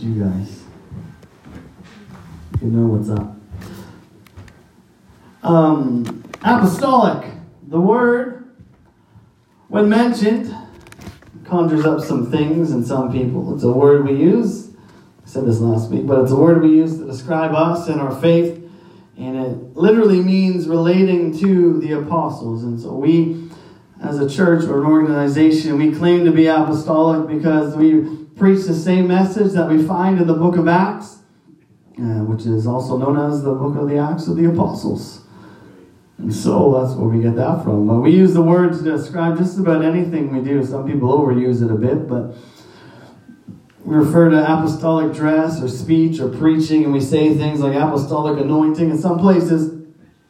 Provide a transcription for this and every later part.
you guys. You know what's up. Um, apostolic. The word, when mentioned, conjures up some things in some people. It's a word we use. I said this last week, but it's a word we use to describe us and our faith. And it literally means relating to the apostles. And so we, as a church or an organization, we claim to be apostolic because we preach the same message that we find in the book of Acts, uh, which is also known as the book of the Acts of the Apostles. And so that's where we get that from. But we use the word to describe just about anything we do. Some people overuse it a bit, but we refer to apostolic dress or speech or preaching, and we say things like apostolic anointing. In some places,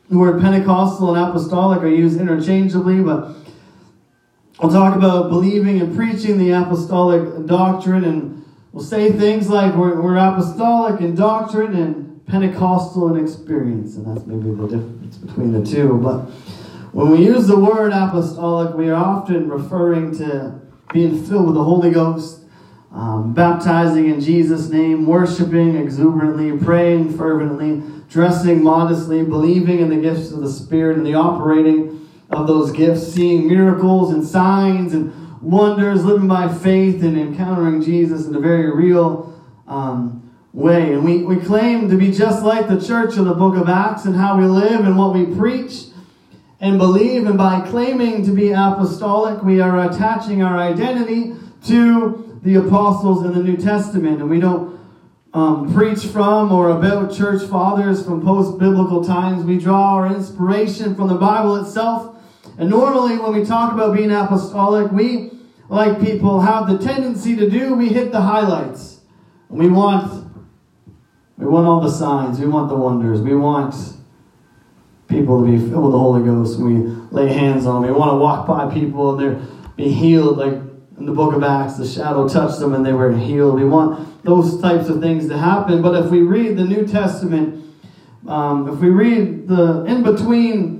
the word Pentecostal and apostolic are used interchangeably, but we'll talk about believing and preaching the apostolic doctrine, and we'll say things like we're, we're apostolic in doctrine and Pentecostal in experience, and that's maybe the difference between the two. But when we use the word apostolic, we are often referring to being filled with the Holy Ghost, um, baptizing in Jesus' name, worshiping exuberantly, praying fervently, dressing modestly, believing in the gifts of the Spirit and the operating of those gifts, seeing miracles and signs and wonders, living by faith and encountering Jesus in a very real um, way. And we, we claim to be just like the church of the book of Acts and how we live and what we preach and believe. And by claiming to be apostolic, we are attaching our identity to the apostles in the New Testament. And we don't um, preach from or about church fathers from post biblical times. We draw our inspiration from the Bible itself. And normally, when we talk about being apostolic, we, like people have the tendency to do, we hit the highlights. We want we want all the signs. We want the wonders. We want people to be filled with the Holy Ghost. and We lay hands on them. We want to walk by people and they're be healed. Like in the book of Acts, the shadow touched them and they were healed. We want those types of things to happen. But if we read the New Testament, um, if we read the in between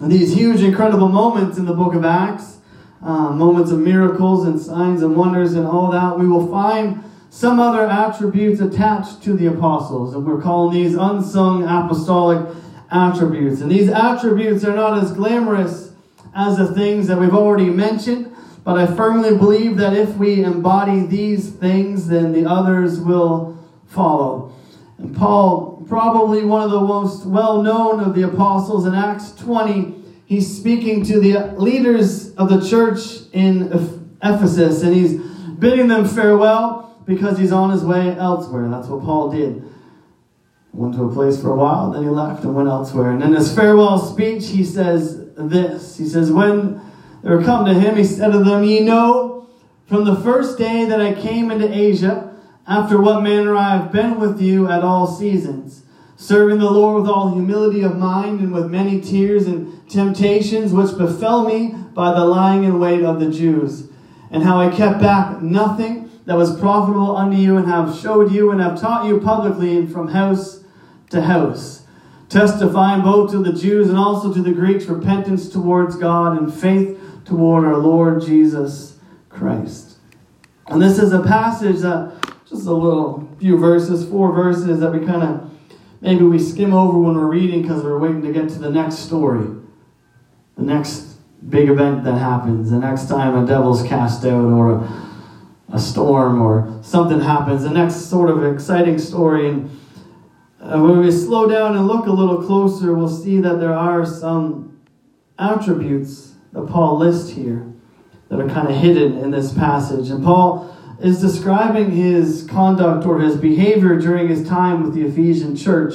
these huge, incredible moments in the book of Acts, uh, moments of miracles and signs and wonders and all that, we will find some other attributes attached to the apostles, and we're calling these unsung apostolic attributes. And these attributes are not as glamorous as the things that we've already mentioned, but I firmly believe that if we embody these things, then the others will follow. And Paul, probably one of the most well known of the apostles in Acts 20, he's speaking to the leaders of the church in Ephesus, and he's bidding them farewell because he's on his way elsewhere. That's what Paul did. Went to a place for a while, then he left and went elsewhere. And in his farewell speech, he says this. He says, When they were come to him, he said to them, Ye know from the first day that I came into Asia, after what manner I have been with you at all seasons, serving the Lord with all humility of mind and with many tears and temptations which befell me by the lying in wait of the Jews, and how I kept back nothing that was profitable unto you, and have showed you and have taught you publicly and from house to house, testifying both to the Jews and also to the Greeks repentance towards God and faith toward our Lord Jesus Christ. And this is a passage that just a little few verses, four verses that we kind of maybe we skim over when we're reading because we're waiting to get to the next story, the next big event that happens, the next time a devil's cast out or a a storm or something happens. The next sort of exciting story. And uh, when we slow down and look a little closer, we'll see that there are some attributes that Paul lists here that are kind of hidden in this passage. And Paul is describing his conduct or his behavior during his time with the Ephesian church.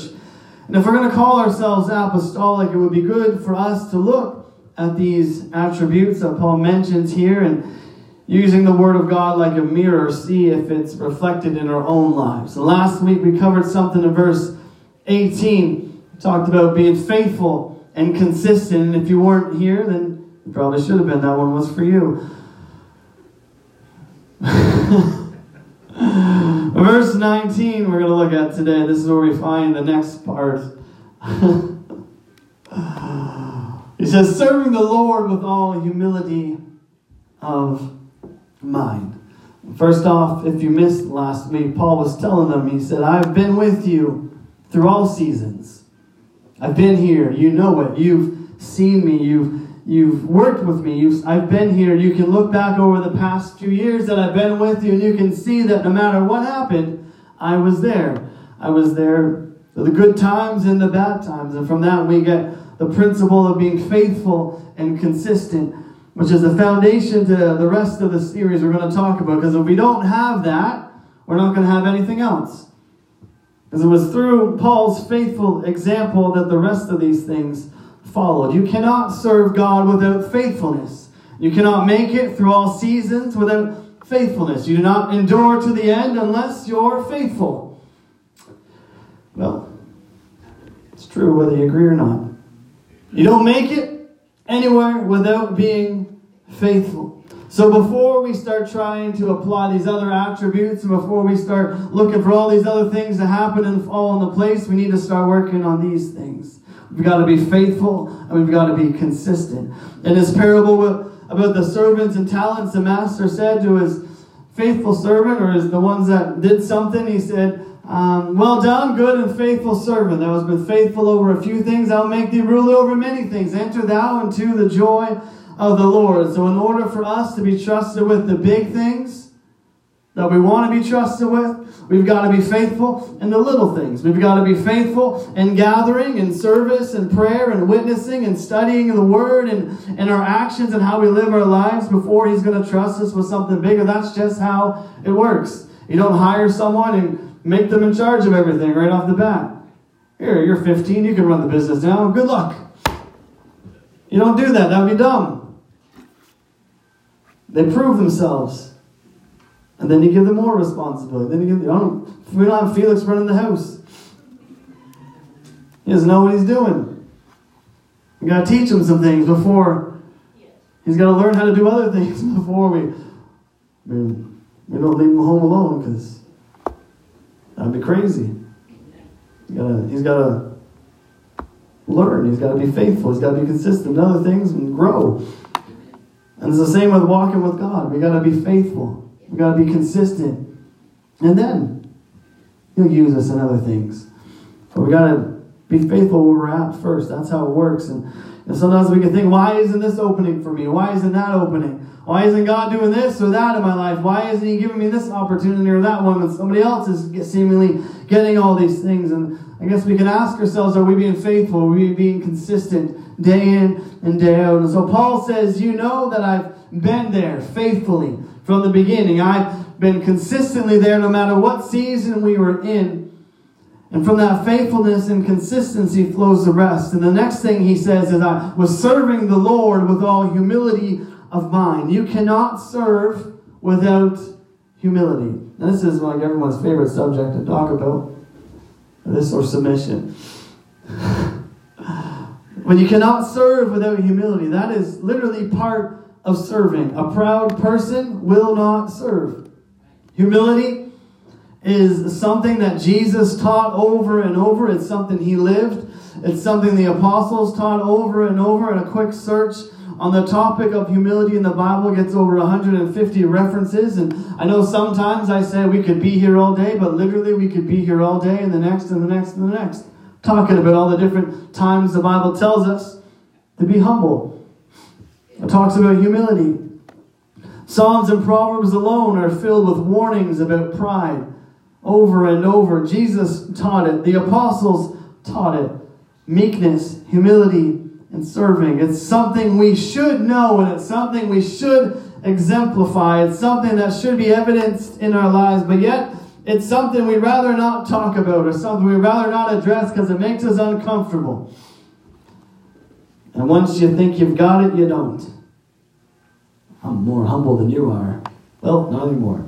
And if we're going to call ourselves apostolic, it would be good for us to look at these attributes that Paul mentions here and using the Word of God like a mirror, see if it's reflected in our own lives. And last week we covered something in verse 18. We talked about being faithful and consistent. And if you weren't here, then you probably should have been. That one was for you. verse 19 we're going to look at today. This is where we find the next part. he says, serving the Lord with all humility of mind. First off, if you missed last week, Paul was telling them, he said, I've been with you through all seasons. I've been here. You know it. You've seen me. You've, you've worked with me. You've, I've been here. You can look back over the past few years that I've been with you, and you can see that no matter what happened, I was there. I was there for the good times and the bad times. And from that, we get the principle of being faithful and consistent which is the foundation to the rest of the series we're going to talk about. Because if we don't have that, we're not going to have anything else. Because it was through Paul's faithful example that the rest of these things followed. You cannot serve God without faithfulness. You cannot make it through all seasons without faithfulness. You do not endure to the end unless you're faithful. Well, it's true whether you agree or not. You don't make it anywhere without being faithful. So before we start trying to apply these other attributes and before we start looking for all these other things to happen and fall into place, we need to start working on these things. We've got to be faithful and we've got to be consistent. In this parable about the servants and talents, the master said to his faithful servant, or is the ones that did something, he said, um, well done, good and faithful servant. Thou hast been faithful over a few things. I'll make thee ruler over many things. Enter thou into the joy of the Lord. So, in order for us to be trusted with the big things that we want to be trusted with, we've got to be faithful in the little things. We've got to be faithful in gathering and service and prayer and witnessing and studying the Word and, and our actions and how we live our lives before He's going to trust us with something bigger. That's just how it works. You don't hire someone and Make them in charge of everything right off the bat. Here, you're 15, you can run the business now. Good luck. You don't do that, that would be dumb. They prove themselves. And then you give them more responsibility. Then you give, don't, we don't have Felix running the house. He doesn't know what he's doing. We got to teach him some things before he's got to learn how to do other things before we, we, we don't leave him home alone because That'd be crazy. Gotta, he's got to learn. He's got to be faithful. He's got to be consistent in other things and grow. And it's the same with walking with God. We got to be faithful. We got to be consistent. And then He'll use us in other things. But we got to be faithful where we're at first. That's how it works. And, and sometimes we can think, why isn't this opening for me? Why isn't that opening? Why isn't God doing this or that in my life? Why isn't He giving me this opportunity or that one when somebody else is seemingly getting all these things? And I guess we can ask ourselves, are we being faithful? Are we being consistent day in and day out? And so Paul says, You know that I've been there faithfully from the beginning. I've been consistently there no matter what season we were in. And from that faithfulness and consistency flows the rest. And the next thing he says is, I was serving the Lord with all humility of mind. You cannot serve without humility. And this is like everyone's favorite subject to talk about. This or submission. when you cannot serve without humility, that is literally part of serving. A proud person will not serve. Humility is something that Jesus taught over and over. It's something he lived. It's something the apostles taught over and over. In a quick search on the topic of humility in the Bible gets over 150 references. And I know sometimes I say we could be here all day, but literally we could be here all day and the next and the next and the next. Talking about all the different times the Bible tells us to be humble. It talks about humility. Psalms and Proverbs alone are filled with warnings about pride over and over. Jesus taught it, the apostles taught it. Meekness, humility, and serving. It's something we should know and it's something we should exemplify. It's something that should be evidenced in our lives, but yet it's something we'd rather not talk about or something we'd rather not address because it makes us uncomfortable. And once you think you've got it, you don't. I'm more humble than you are. Well, not anymore.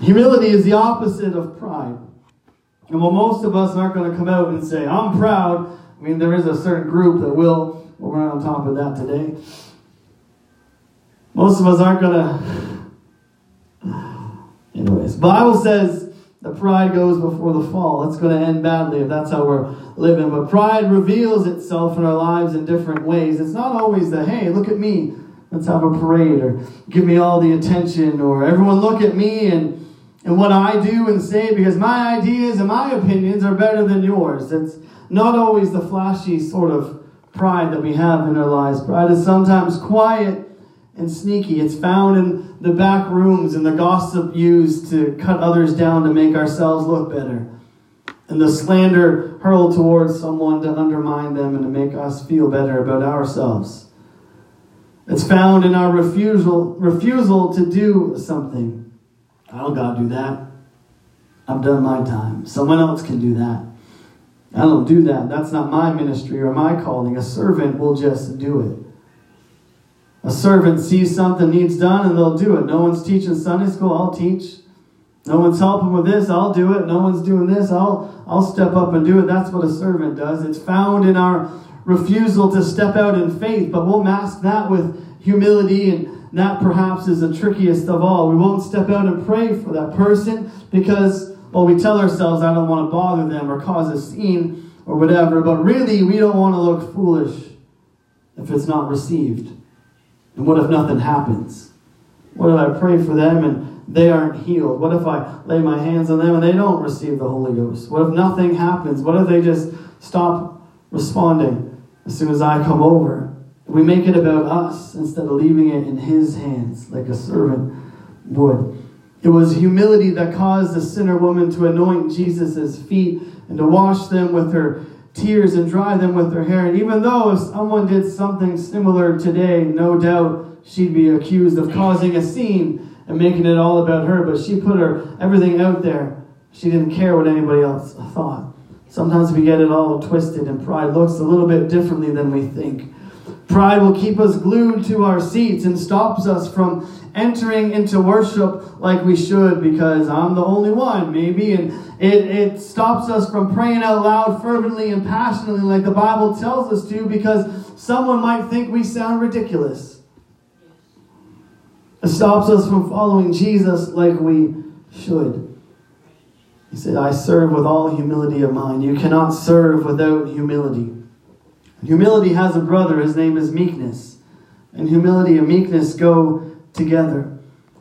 Humility is the opposite of pride. And while most of us aren't going to come out and say, I'm proud, I mean, there is a certain group that will, we're on top of that today. Most of us aren't going to. Anyways, Bible says the pride goes before the fall. It's going to end badly if that's how we're living. But pride reveals itself in our lives in different ways. It's not always the, hey, look at me. let's have a parade or give me all the attention or everyone look at me and and what I do and say because my ideas and my opinions are better than yours. It's not always the flashy sort of pride that we have in our lives. Pride is sometimes quiet and sneaky. It's found in the back rooms and the gossip used to cut others down to make ourselves look better. And the slander hurled towards someone to undermine them and to make us feel better about ourselves. It's found in our refusal, refusal to do something. I don't got to do that. I've done my time. Someone else can do that. I don't do that. That's not my ministry or my calling. A servant will just do it. A servant sees something needs done and they'll do it. No one's teaching Sunday school, I'll teach. No one's helping with this, I'll do it. No one's doing this, I'll, I'll step up and do it. That's what a servant does. It's found in our refusal to step out in faith, but we'll mask that with humility and that perhaps is the trickiest of all. We won't step out and pray for that person because, well, we tell ourselves, I don't want to bother them or cause a scene or whatever, but really, we don't want to look foolish if it's not received. And what if nothing happens? What if I pray for them and they aren't healed? What if I lay my hands on them and they don't receive the Holy Ghost? What if nothing happens? What if they just stop responding as soon as I come over? We make it about us instead of leaving it in His hands like a servant would. It was humility that caused the sinner woman to anoint Jesus' feet and to wash them with her tears and dry them with her hair. And even though if someone did something similar today, no doubt she'd be accused of causing a scene and making it all about her. But she put her everything out there. She didn't care what anybody else thought. Sometimes we get it all twisted, and pride looks a little bit differently than we think. Pride will keep us glued to our seats and stops us from entering into worship like we should because I'm the only one, maybe. And it, it stops us from praying out loud, fervently, and passionately like the Bible tells us to because someone might think we sound ridiculous. It stops us from following Jesus like we should. He said, I serve with all humility of mind. You cannot serve without humility. Humility has a brother, his name is meekness. And humility and meekness go together.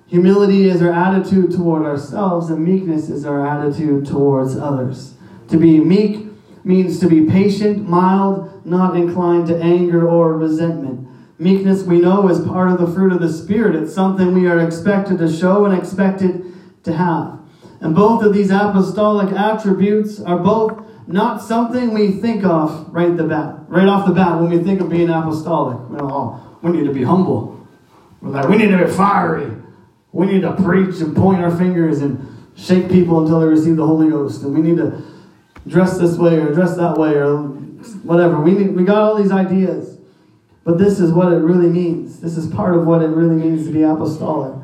Humility is our attitude toward ourselves, and meekness is our attitude towards others. To be meek means to be patient, mild, not inclined to anger or resentment. Meekness, we know, is part of the fruit of the Spirit. It's something we are expected to show and expected to have. And both of these apostolic attributes are both not something we think of right the bat, right off the bat when we think of being apostolic. Well, oh, we need to be humble. We're like, we need to be fiery. We need to preach and point our fingers and shake people until they receive the Holy Ghost. And we need to dress this way or dress that way or whatever. We, need, we got all these ideas. But this is what it really means. This is part of what it really means to be apostolic.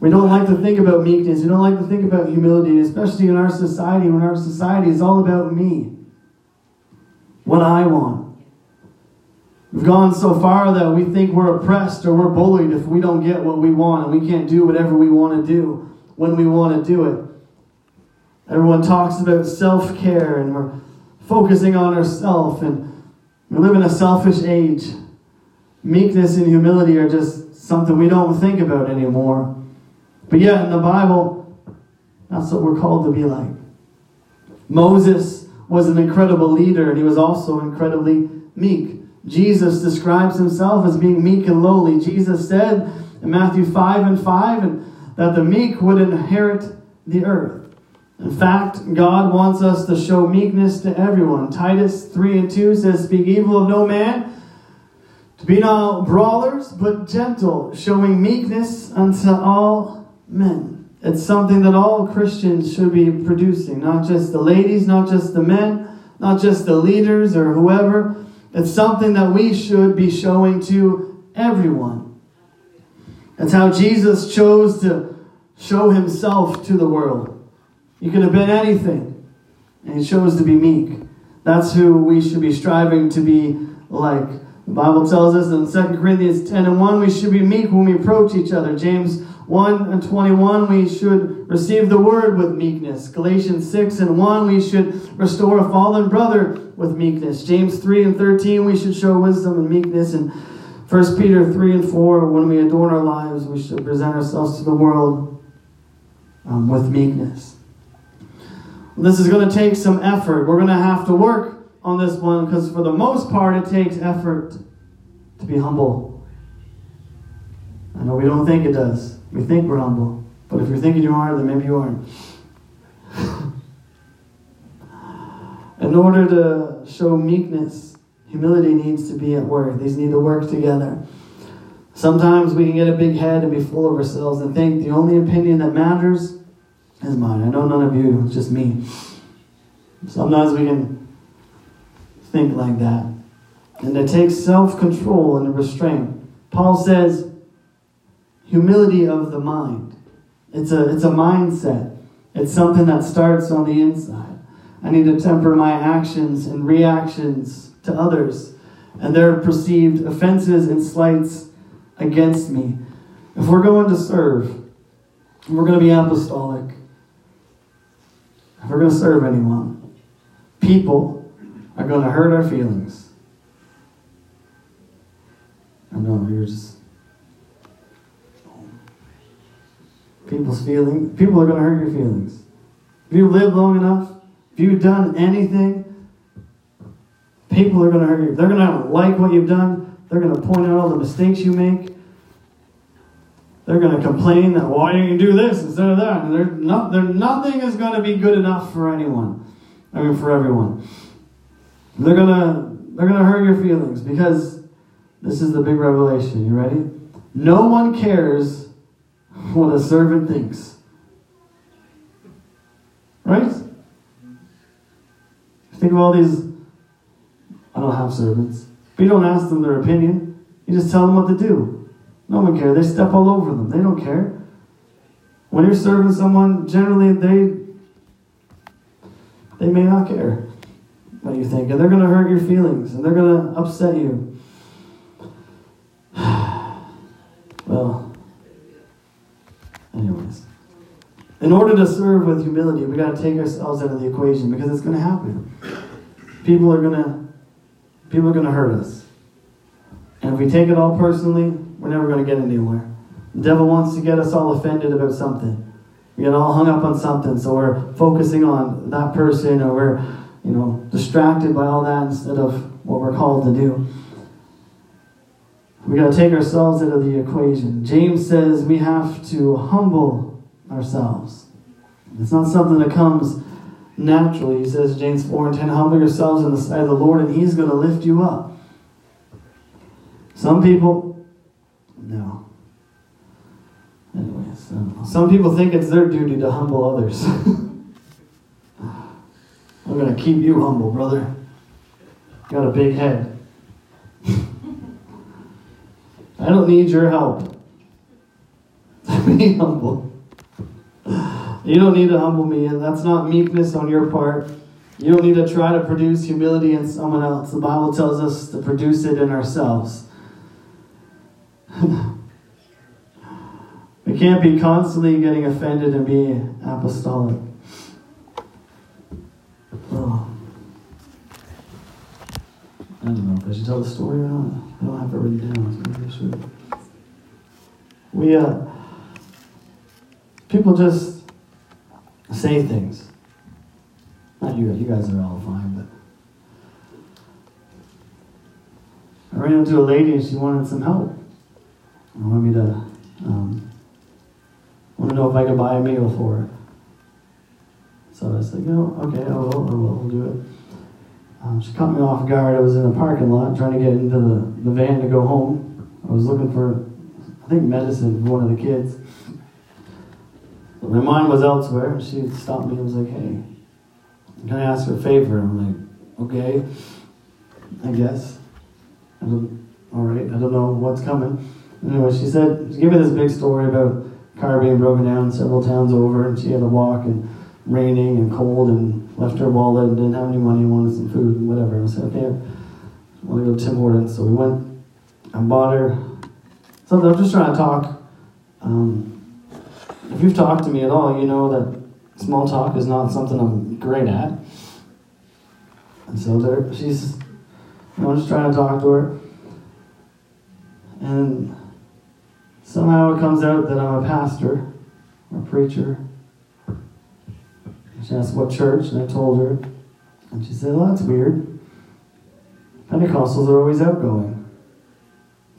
We don't like to think about meekness. We don't like to think about humility, especially in our society when our society is all about me. What I want. We've gone so far that we think we're oppressed or we're bullied if we don't get what we want and we can't do whatever we want to do when we want to do it. Everyone talks about self care and we're focusing on ourselves and we live in a selfish age. Meekness and humility are just something we don't think about anymore. But yet, in the Bible, that's what we're called to be like. Moses was an incredible leader and he was also incredibly meek. Jesus describes himself as being meek and lowly. Jesus said in Matthew 5 and 5 and that the meek would inherit the earth. In fact, God wants us to show meekness to everyone. Titus 3 and 2 says, Speak evil of no man, to be not brawlers, but gentle, showing meekness unto all men. It's something that all Christians should be producing, not just the ladies, not just the men, not just the leaders or whoever, it's something that we should be showing to everyone. That's how Jesus chose to show himself to the world. He could have been anything, and he chose to be meek. That's who we should be striving to be like. The Bible tells us in 2 Corinthians 10 and 1, we should be meek when we approach each other. James 1 and 21, we should receive the word with meekness. Galatians 6 and 1, we should restore a fallen brother with meekness. James 3 and 13, we should show wisdom and meekness. And 1 Peter 3 and 4 when we adorn our lives, we should present ourselves to the world um, with meekness. This is going to take some effort. We're going to have to work on this one because, for the most part, it takes effort to be humble. I know we don't think it does. We think we're humble. But if you're thinking you are, then maybe you aren't. In order to show meekness, humility needs to be at work. These need to work together. Sometimes we can get a big head and be full of ourselves and think the only opinion that matters is mine. I know none of you, it's just me. Sometimes we can think like that. And it takes self control and restraint. Paul says, humility of the mind. It's a, it's a mindset, it's something that starts on the inside. I need to temper my actions and reactions to others and their perceived offenses and slights against me. If we're going to serve, we're going to be apostolic. If we're going to serve anyone, people are going to hurt our feelings. I know, you're just. People's feelings. People are going to hurt your feelings. If you live long enough, if you've done anything, people are going to hurt you. They're going to like what you've done. They're going to point out all the mistakes you make. They're going to complain that why do you do this instead of that? And not, nothing is going to be good enough for anyone. I mean, for everyone. They're going to they're going to hurt your feelings because this is the big revelation. You ready? No one cares what a servant thinks. Right? Think of all these. I don't have servants. But you don't ask them their opinion. You just tell them what to do. No one cares. They step all over them. They don't care. When you're serving someone, generally they they may not care what you think, and they're going to hurt your feelings, and they're going to upset you. In order to serve with humility, we got to take ourselves out of the equation because it's going to happen. People are going to people are going to hurt us, and if we take it all personally, we're never going to get anywhere. The devil wants to get us all offended about something. We get all hung up on something, so we're focusing on that person or we're, you know, distracted by all that instead of what we're called to do. We got to take ourselves out of the equation. James says we have to humble ourselves. It's not something that comes naturally. He says, James 4 and 10, humble yourselves in the sight of the Lord, and He's going to lift you up. Some people, no. Anyways, um, some people think it's their duty to humble others. I'm going to keep you humble, brother. Got a big head. I don't need your help. Be humble. You don't need to humble me, and that's not meekness on your part. You don't need to try to produce humility in someone else. The Bible tells us to produce it in ourselves. we can't be constantly getting offended and be apostolic. Oh. I don't know if you tell the story or not. I don't have it written down, maybe I should. We, uh, people just say things. Not you, you guys are all fine, but. I ran into a lady and she wanted some help. I wanted me to, um, want to know if I could buy a meal for her. So I said, you know, okay, I will, I will, I'll do it. Um, she caught me off guard. I was in a parking lot trying to get into the, the van to go home. I was looking for, I think, medicine for one of the kids. But my mind was elsewhere. And she stopped me and was like, hey, can I ask for a favor? I'm like, okay, I guess. I don't, all right, I don't know what's coming. Anyway, she said, she gave me this big story about car being broken down several towns over, and she had to walk and raining and cold and left her wallet and didn't have any money wanted some food and whatever. I said, okay, I want to go to Tim Hortons. So we went and bought her something. I'm just trying to talk. Um, if you've talked to me at all, you know that small talk is not something I'm great at. And so there, she's, I'm just trying to talk to her. And somehow it comes out that I'm a pastor or a preacher. She asked what church, and I told her. And she said, Well, that's weird. Pentecostals are always outgoing.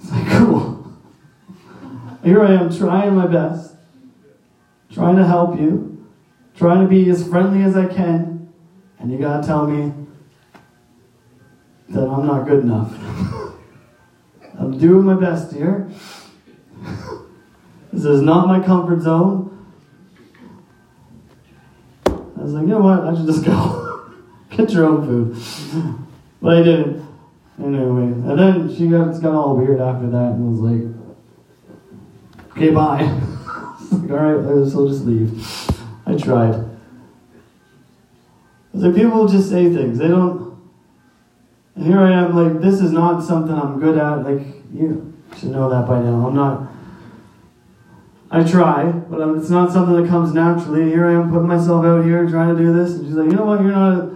It's like, cool. Here I am trying my best, trying to help you, trying to be as friendly as I can, and you gotta tell me that I'm not good enough. I'm doing my best here. this is not my comfort zone. I was like, you know what? I should just go. Get your own food. But I didn't. Anyway, and then she got, got all weird after that and was like, okay, bye. Like, all right, I'll just leave. I tried. Like people just say things. They don't. And here I am, like, this is not something I'm good at. Like, you should know that by now. I'm not. I try, but it's not something that comes naturally. Here I am putting myself out here trying to do this. And she's like, you know what? You're not.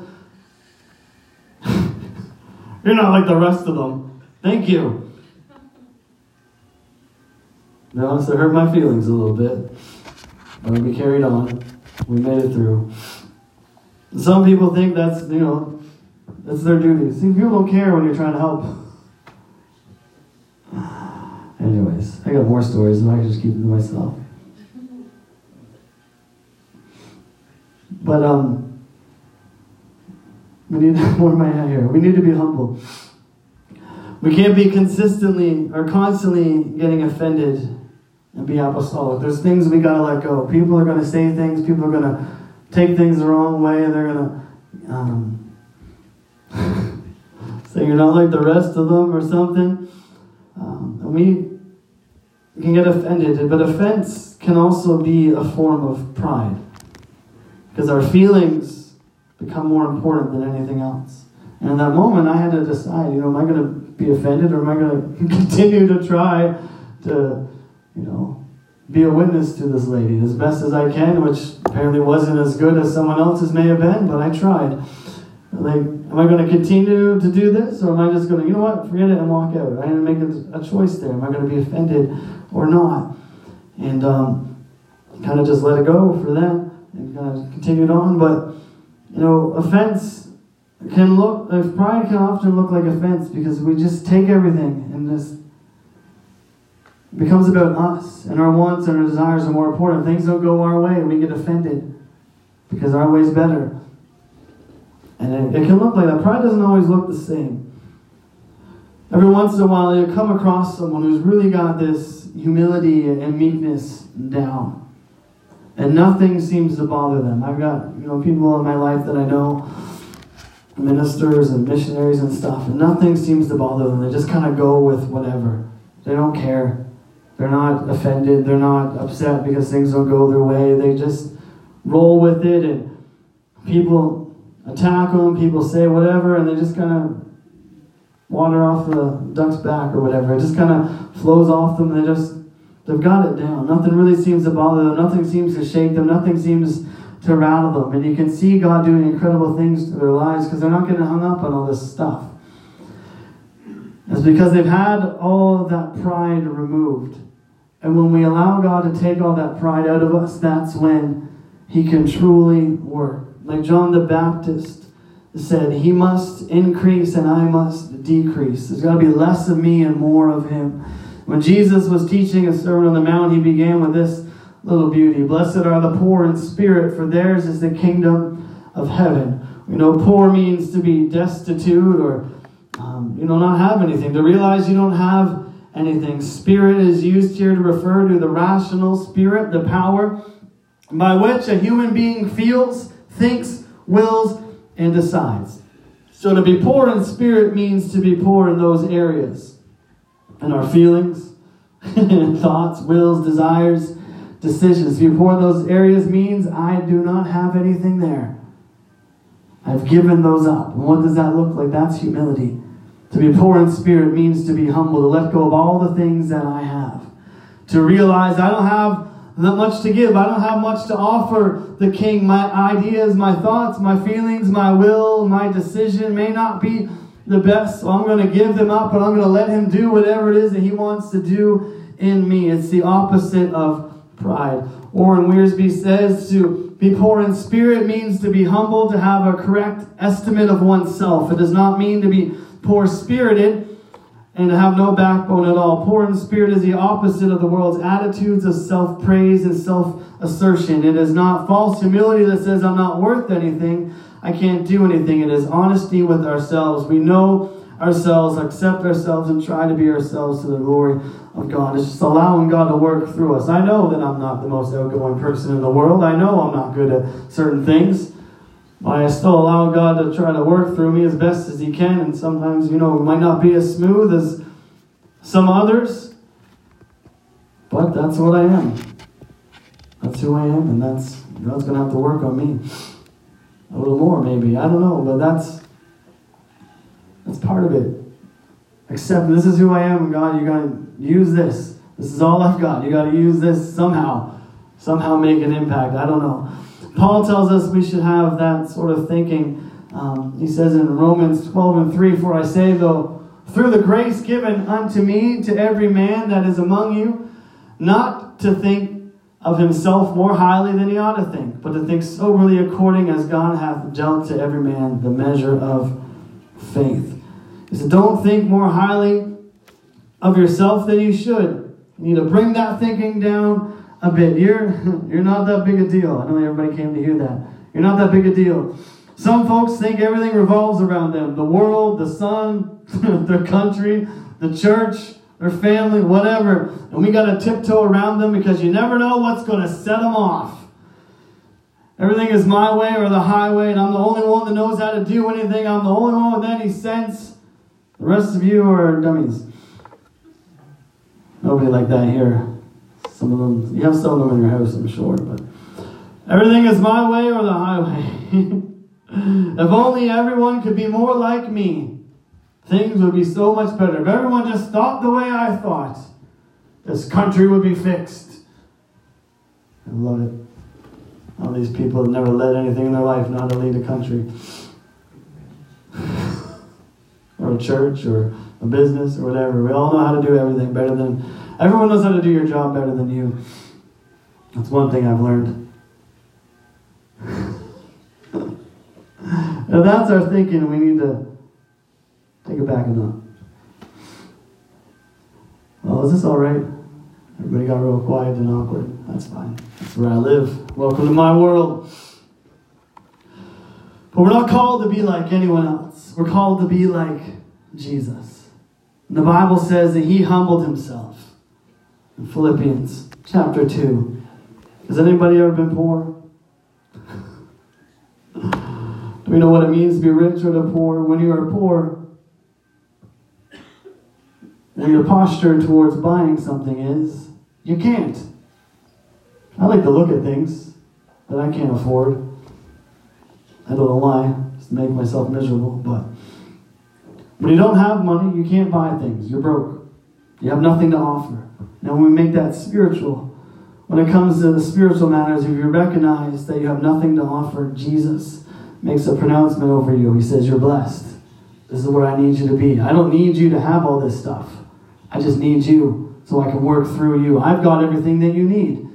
You're not like the rest of them. Thank you. Be honest, it hurt my feelings a little bit. But we carried on. We made it through. Some people think that's, you know, that's their duty. See, people don't care when you're trying to help. Anyways, I got more stories, and I can just keep them to myself. But um, we need more of my hat here. We need to be humble. We can't be consistently or constantly getting offended and be apostolic. There's things we gotta let go. People are gonna say things. People are gonna take things the wrong way. They're gonna um, say you're not like the rest of them or something. Um, and we can get offended, but offense can also be a form of pride because our feelings become more important than anything else. And in that moment, I had to decide, you know, am I going to be offended or am I going to continue to try to, you know, be a witness to this lady as best as I can, which apparently wasn't as good as someone else's may have been, but I tried. Like, am I going to continue to do this or am I just going to, you know what, forget it and walk out? I to make a, a choice there. Am I going to be offended or not? And um, kind of just let it go for that and kind of continued on. But you know, offense can look, pride can often look like offense because we just take everything and just becomes about us and our wants and our desires are more important. Things don't go our way and we get offended because our way's better. And it, it can look like that. Pride doesn't always look the same. Every once in a while, you come across someone who's really got this humility and meekness down and nothing seems to bother them. I've got you know people in my life that I know, ministers and missionaries and stuff, and nothing seems to bother them. They just kind of go with whatever. They don't care. They're not offended. They're not upset because things don't go their way. They just roll with it, and people attack them. People say whatever, and they just kind of water off the duck's back or whatever. It just kind of flows off them. They just They've got it down. Nothing really seems to bother them. Nothing seems to shake them. Nothing seems to rattle them. And you can see God doing incredible things to their lives because they're not getting hung up on all this stuff. It's because they've had all that pride removed. And when we allow God to take all that pride out of us, that's when He can truly work. Like John the Baptist said, He must increase and I must decrease. There's got to be less of me and more of Him. When Jesus was teaching a sermon on the mount, he began with this little beauty Blessed are the poor in spirit, for theirs is the kingdom of heaven. You know, poor means to be destitute or, um, you know, not have anything, to realize you don't have anything. Spirit is used here to refer to the rational spirit, the power by which a human being feels, thinks, wills, and decides. So to be poor in spirit means to be poor in those areas in our feelings, thoughts, wills, desires, decisions. To be poor in those areas means I do not have anything there. I've given those up. And what does that look like? That's humility. To be poor in spirit means to be humble, to let go of all the things that I have. To realize I don't have that much to give. I don't have much to offer the king. My ideas, my thoughts, my feelings, my will, my decision may not be the best, so I'm going to give them up and I'm going to let him do whatever it is that he wants to do in me. It's the opposite of pride. Warren Wiersbe says to be poor in spirit means to be humble, to have a correct estimate of oneself. It does not mean to be poor spirited and to have no backbone at all. Poor in spirit is the opposite of the world's attitudes of self praise and self assertion. It is not false humility that says, I'm not worth anything, I can't do anything. It is honesty with ourselves. We know ourselves, accept ourselves, and try to be ourselves to the glory of God. It's just allowing God to work through us. I know that I'm not the most outgoing person in the world. I know I'm not good at certain things. But I still allow God to try to work through me as best as He can. And sometimes, you know, it might not be as smooth as some others. But that's what I am. That's who I am, and that's God's to have to work on me. A little more, maybe. I don't know, but that's that's part of it. Accept this is who I am, God. You got to use this. This is all I've got. You got to use this somehow. Somehow make an impact. I don't know. Paul tells us we should have that sort of thinking. Um, he says in Romans 12 and 3 For I say, though, through the grace given unto me to every man that is among you, not to think of himself more highly than he ought to think, but to think soberly according as God hath dealt to every man the measure of faith. Don't think more highly of yourself than you should. You need to bring that thinking down a bit. You're, you're not that big a deal. I know everybody came to hear that. You're not that big a deal. Some folks think everything revolves around them the world, the sun, their country, the church, their family, whatever. And we got to tiptoe around them because you never know what's going to set them off. Everything is my way or the highway, and I'm the only one that knows how to do anything. I'm the only one with any sense. The rest of you are dummies. Nobody like that here. Some of them, you have some of them in your house, I'm sure, but everything is my way or the highway. if only everyone could be more like me, things would be so much better. If everyone just thought the way I thought, this country would be fixed. I love it. All these people have never led anything in their life not to lead a country. Or a church or a business or whatever. We all know how to do everything better than everyone knows how to do your job better than you. That's one thing I've learned. if that's our thinking, we need to take it back a notch. Well, is this all right? Everybody got real quiet and awkward. That's fine. That's where I live. Welcome to my world. But we're not called to be like anyone else. We're called to be like Jesus. And the Bible says that he humbled himself. In Philippians chapter 2. Has anybody ever been poor? Do we know what it means to be rich or to poor? When you are poor, when your posture towards buying something is, you can't. I like to look at things that I can't afford. I don't know why, make myself miserable, but when you don't have money, you can't buy things. You're broke. You have nothing to offer. Now, when we make that spiritual, when it comes to the spiritual matters, if you recognize that you have nothing to offer, Jesus makes a pronouncement over you. He says, You're blessed. This is where I need you to be. I don't need you to have all this stuff. I just need you so I can work through you. I've got everything that you need.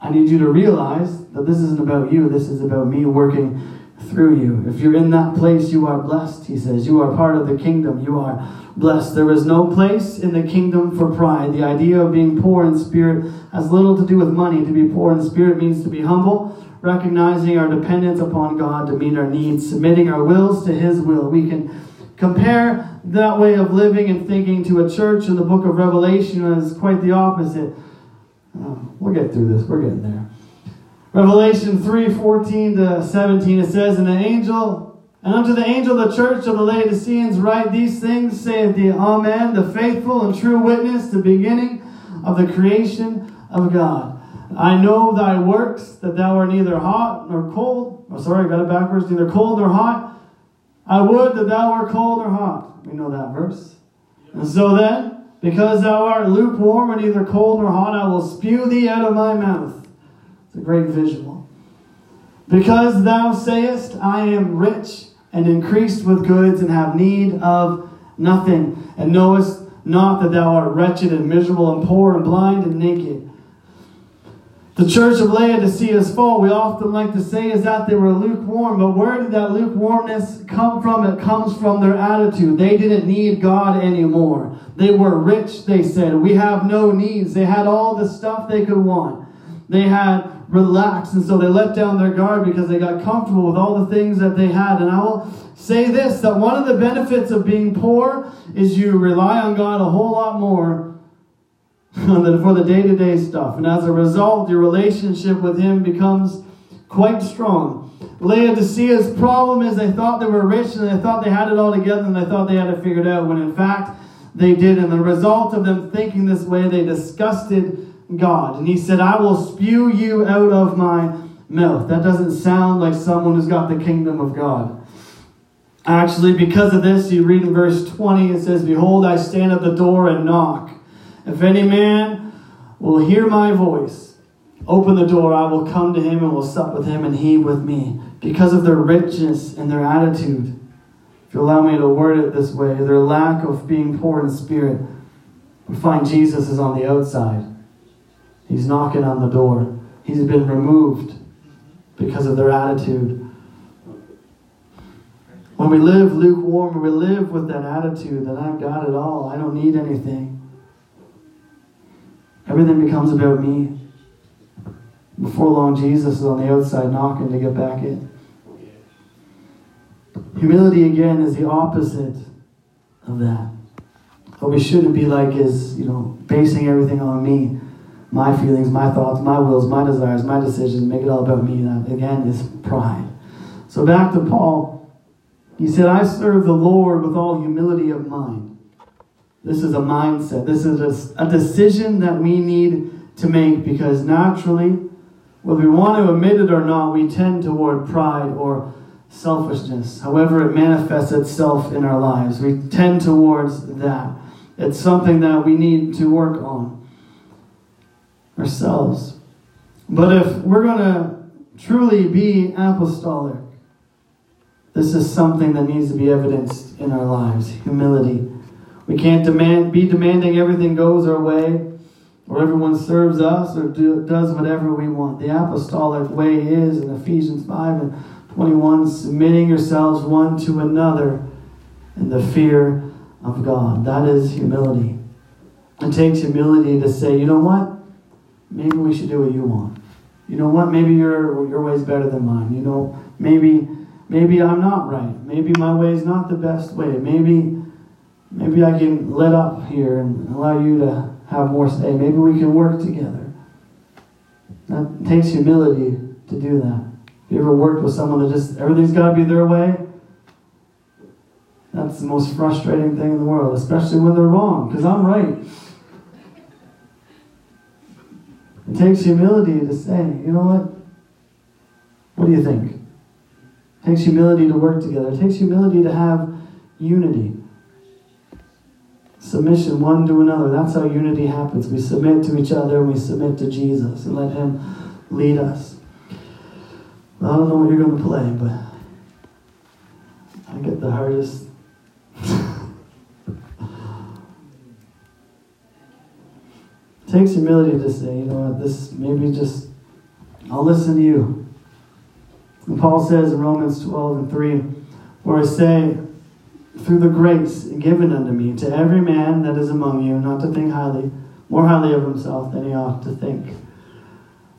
I need you to realize that this isn't about you, this is about me working through you. If you're in that place, you are blessed, he says. You are part of the kingdom. You are blessed. There is no place in the kingdom for pride. The idea of being poor in spirit has little to do with money. To be poor in spirit means to be humble, recognizing our dependence upon God to meet our needs, submitting our wills to his will. We can compare that way of living and thinking to a church in the book of Revelation as quite the opposite. Oh, we'll get through this. We're getting there. Revelation 3 14 to 17, it says, And the angel, and unto the angel of the church of the Laodiceans write these things, saith the Amen, the faithful and true witness, the beginning of the creation of God. I know thy works, that thou art neither hot nor cold. Oh, sorry, I got it backwards. Neither cold nor hot. I would that thou wert cold or hot. We know that verse. And so then, because thou art lukewarm and neither cold nor hot, I will spew thee out of my mouth. It's a great visual. Because thou sayest, I am rich and increased with goods and have need of nothing. And knowest not that thou art wretched and miserable and poor and blind and naked. The church of Laodicea's fault, we often like to say, is that they were lukewarm. But where did that lukewarmness come from? It comes from their attitude. They didn't need God anymore. They were rich, they said. We have no needs. They had all the stuff they could want. They had relaxed, and so they let down their guard because they got comfortable with all the things that they had. And I will say this that one of the benefits of being poor is you rely on God a whole lot more than for the day to day stuff. And as a result, your relationship with Him becomes quite strong. Laodicea's problem is they thought they were rich and they thought they had it all together and they thought they had it figured out when in fact they did. And the result of them thinking this way, they disgusted God. And He said, I will spew you out of my mouth. That doesn't sound like someone who's got the kingdom of God. Actually, because of this, you read in verse 20, it says, Behold, I stand at the door and knock. If any man will hear my voice, open the door, I will come to him and will sup with him and he with me. Because of their richness and their attitude, if you allow me to word it this way, their lack of being poor in spirit, we find Jesus is on the outside. He's knocking on the door. He's been removed because of their attitude. When we live lukewarm, we live with that attitude that I've got it all, I don't need anything. Everything becomes about me. Before long, Jesus is on the outside knocking to get back in. Humility, again, is the opposite of that. What we shouldn't be like is, you know, basing everything on me, my feelings, my thoughts, my wills, my desires, my decisions, make it all about me. That, again, is pride. So back to Paul. He said, I serve the Lord with all humility of mind. This is a mindset. This is a, a decision that we need to make because naturally, whether we want to admit it or not, we tend toward pride or selfishness. However, it manifests itself in our lives. We tend towards that. It's something that we need to work on ourselves. But if we're going to truly be apostolic, this is something that needs to be evidenced in our lives humility. We can't demand, be demanding everything goes our way or everyone serves us or do, does whatever we want. The apostolic way is in Ephesians 5 and 21 submitting yourselves one to another in the fear of God. That is humility. It takes humility to say, you know what? Maybe we should do what you want. You know what? Maybe your your way is better than mine. You know, maybe maybe I'm not right. Maybe my way is not the best way. Maybe Maybe I can let up here and allow you to have more say. Maybe we can work together. That takes humility to do that. Have you ever worked with someone that just everything's got to be their way? That's the most frustrating thing in the world, especially when they're wrong, because I'm right. It takes humility to say, you know what? What do you think? It takes humility to work together. It takes humility to have unity. Submission one to another. That's how unity happens. We submit to each other and we submit to Jesus and let Him lead us. I don't know what you're going to play, but I get the hardest. Takes humility to say, you know what, this maybe just, I'll listen to you. And Paul says in Romans 12 and 3, where I say, through the grace given unto me to every man that is among you, not to think highly, more highly of himself than he ought to think,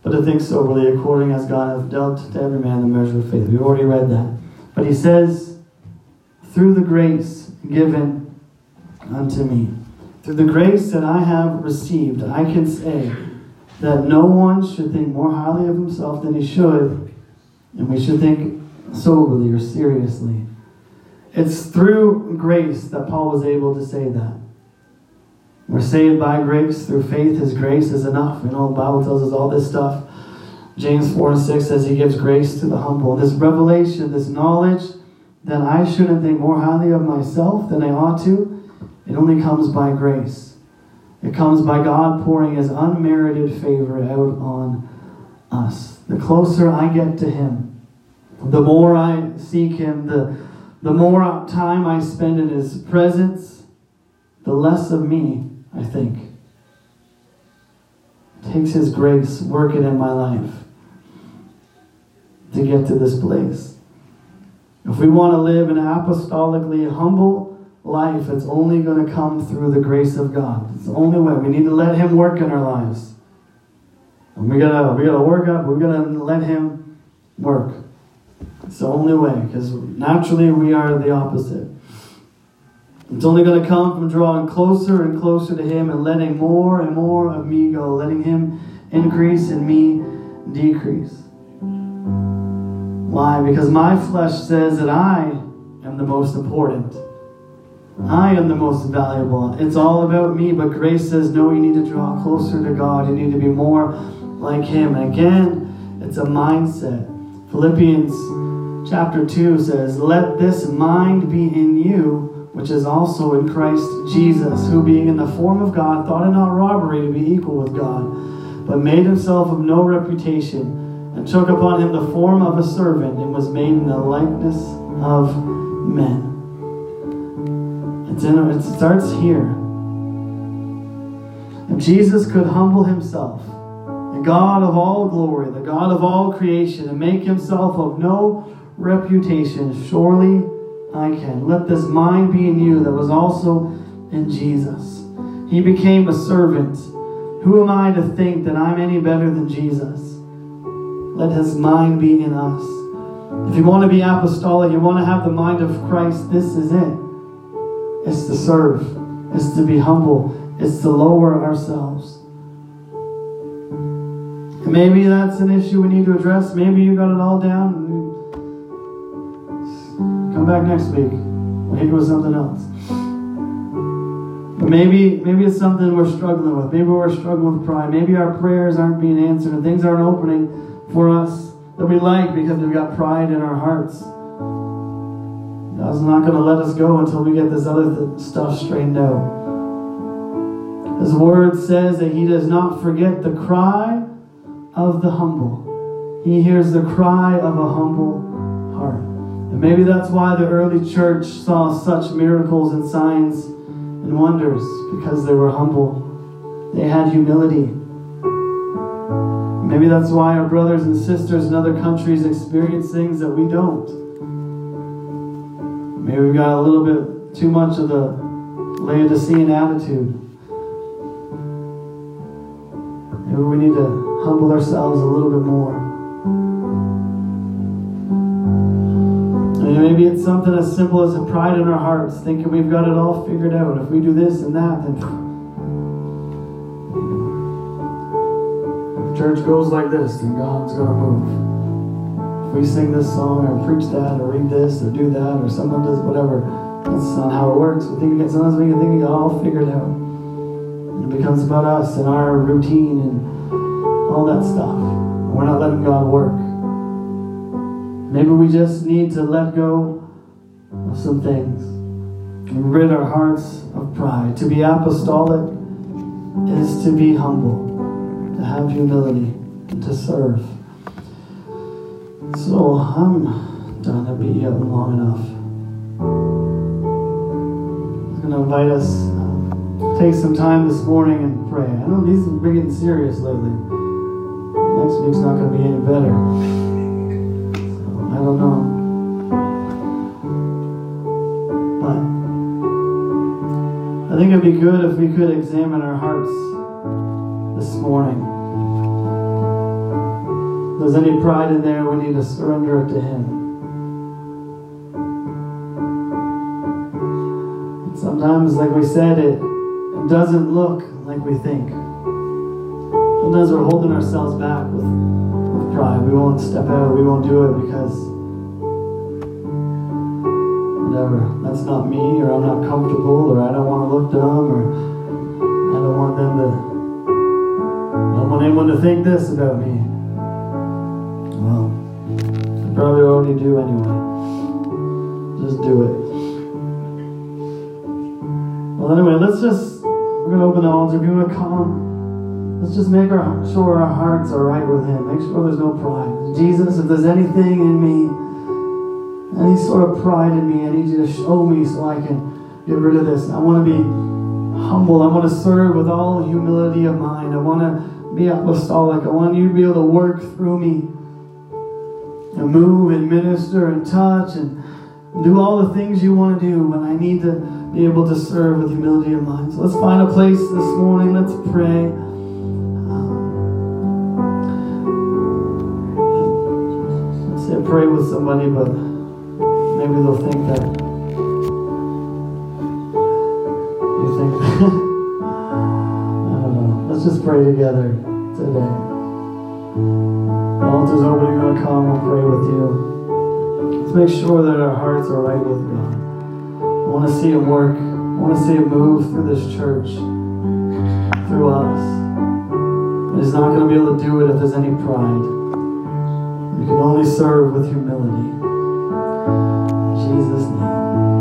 but to think soberly, according as God hath dealt to every man the measure of faith. We've already read that. But he says, through the grace given unto me, through the grace that I have received, I can say that no one should think more highly of himself than he should, and we should think soberly or seriously. It's through grace that Paul was able to say that. We're saved by grace through faith. His grace is enough. You know, the Bible tells us all this stuff. James 4 and 6 says he gives grace to the humble. This revelation, this knowledge that I shouldn't think more highly of myself than I ought to, it only comes by grace. It comes by God pouring his unmerited favor out on us. The closer I get to him, the more I seek him, the the more time I spend in His presence, the less of me I think. It takes His grace working in my life to get to this place. If we want to live an apostolically humble life, it's only going to come through the grace of God. It's the only way. We need to let Him work in our lives. And we gotta we gotta work up, we're gonna let Him work. It's the only way, because naturally we are the opposite. It's only going to come from drawing closer and closer to Him and letting more and more of me go, letting Him increase and me decrease. Why? Because my flesh says that I am the most important. I am the most valuable. It's all about me, but grace says, no, you need to draw closer to God. You need to be more like Him. And again, it's a mindset. Philippians chapter 2 says, Let this mind be in you, which is also in Christ Jesus, who being in the form of God, thought it not robbery to be equal with God, but made himself of no reputation and took upon him the form of a servant and was made in the likeness of men. It's in, it starts here. If Jesus could humble himself, the God of all glory, the God of all creation, and make himself of no reputation, surely I can. Let this mind be in you that was also in Jesus. He became a servant. Who am I to think that I'm any better than Jesus? Let his mind be in us. If you want to be apostolic, you want to have the mind of Christ, this is it. It's to serve, it's to be humble, it's to lower ourselves. And maybe that's an issue we need to address. Maybe you got it all down. Come back next week. Hit you with something else. Maybe, maybe it's something we're struggling with. Maybe we're struggling with pride. Maybe our prayers aren't being answered and things aren't opening for us that we like because we've got pride in our hearts. God's not going to let us go until we get this other th- stuff straightened out. His word says that He does not forget the cry of the humble. He hears the cry of a humble heart. And maybe that's why the early church saw such miracles and signs and wonders because they were humble. They had humility. Maybe that's why our brothers and sisters in other countries experience things that we don't. Maybe we've got a little bit too much of the Laodicean attitude. Maybe we need to humble ourselves a little bit more. Maybe it's something as simple as a pride in our hearts, thinking we've got it all figured out. If we do this and that, then church goes like this, then God's going to move. We sing this song or preach that or read this or do that or someone does whatever, that's not how it works. We think sometimes we can think we got all figured out. And it becomes about us and our routine and all that stuff. We're not letting God work. Maybe we just need to let go of some things and rid our hearts of pride. To be apostolic is to be humble to have humility, and to serve. So I'm done to be up long enough. I'm going to invite us uh, take some time this morning and pray. I know these have been getting serious lately. Next week's not going to be any better. So I don't know. But I think it'd be good if we could examine our hearts this morning. There's any pride in there, we need to surrender it to Him. And sometimes, like we said, it, it doesn't look like we think. Sometimes we're holding ourselves back with, with pride. We won't step out, we won't do it because whatever. That's not me, or I'm not comfortable, or I don't want to look dumb, or I don't want them to, I don't want anyone to think this about me. Probably already do anyway. Just do it. Well, anyway, let's just, we're going to open the altar. If you want to come, let's just make our, sure our hearts are right with Him. Make sure there's no pride. Jesus, if there's anything in me any sort of pride in me. I need you to show me so I can get rid of this. I want to be humble. I want to serve with all humility of mind. I want to be apostolic. I want you to be able to work through me move and minister and touch and do all the things you want to do. but I need to be able to serve with humility of mind. So let's find a place this morning. Let's pray. Um, let's say pray with somebody, but maybe they'll think that you think that. I don't know. Let's just pray together today. Altar's open. You're going to come. We'll pray with you. Let's make sure that our hearts are right with God. I want to see Him work. I want to see Him move through this church, through us. But He's not going to be able to do it if there's any pride. We can only serve with humility.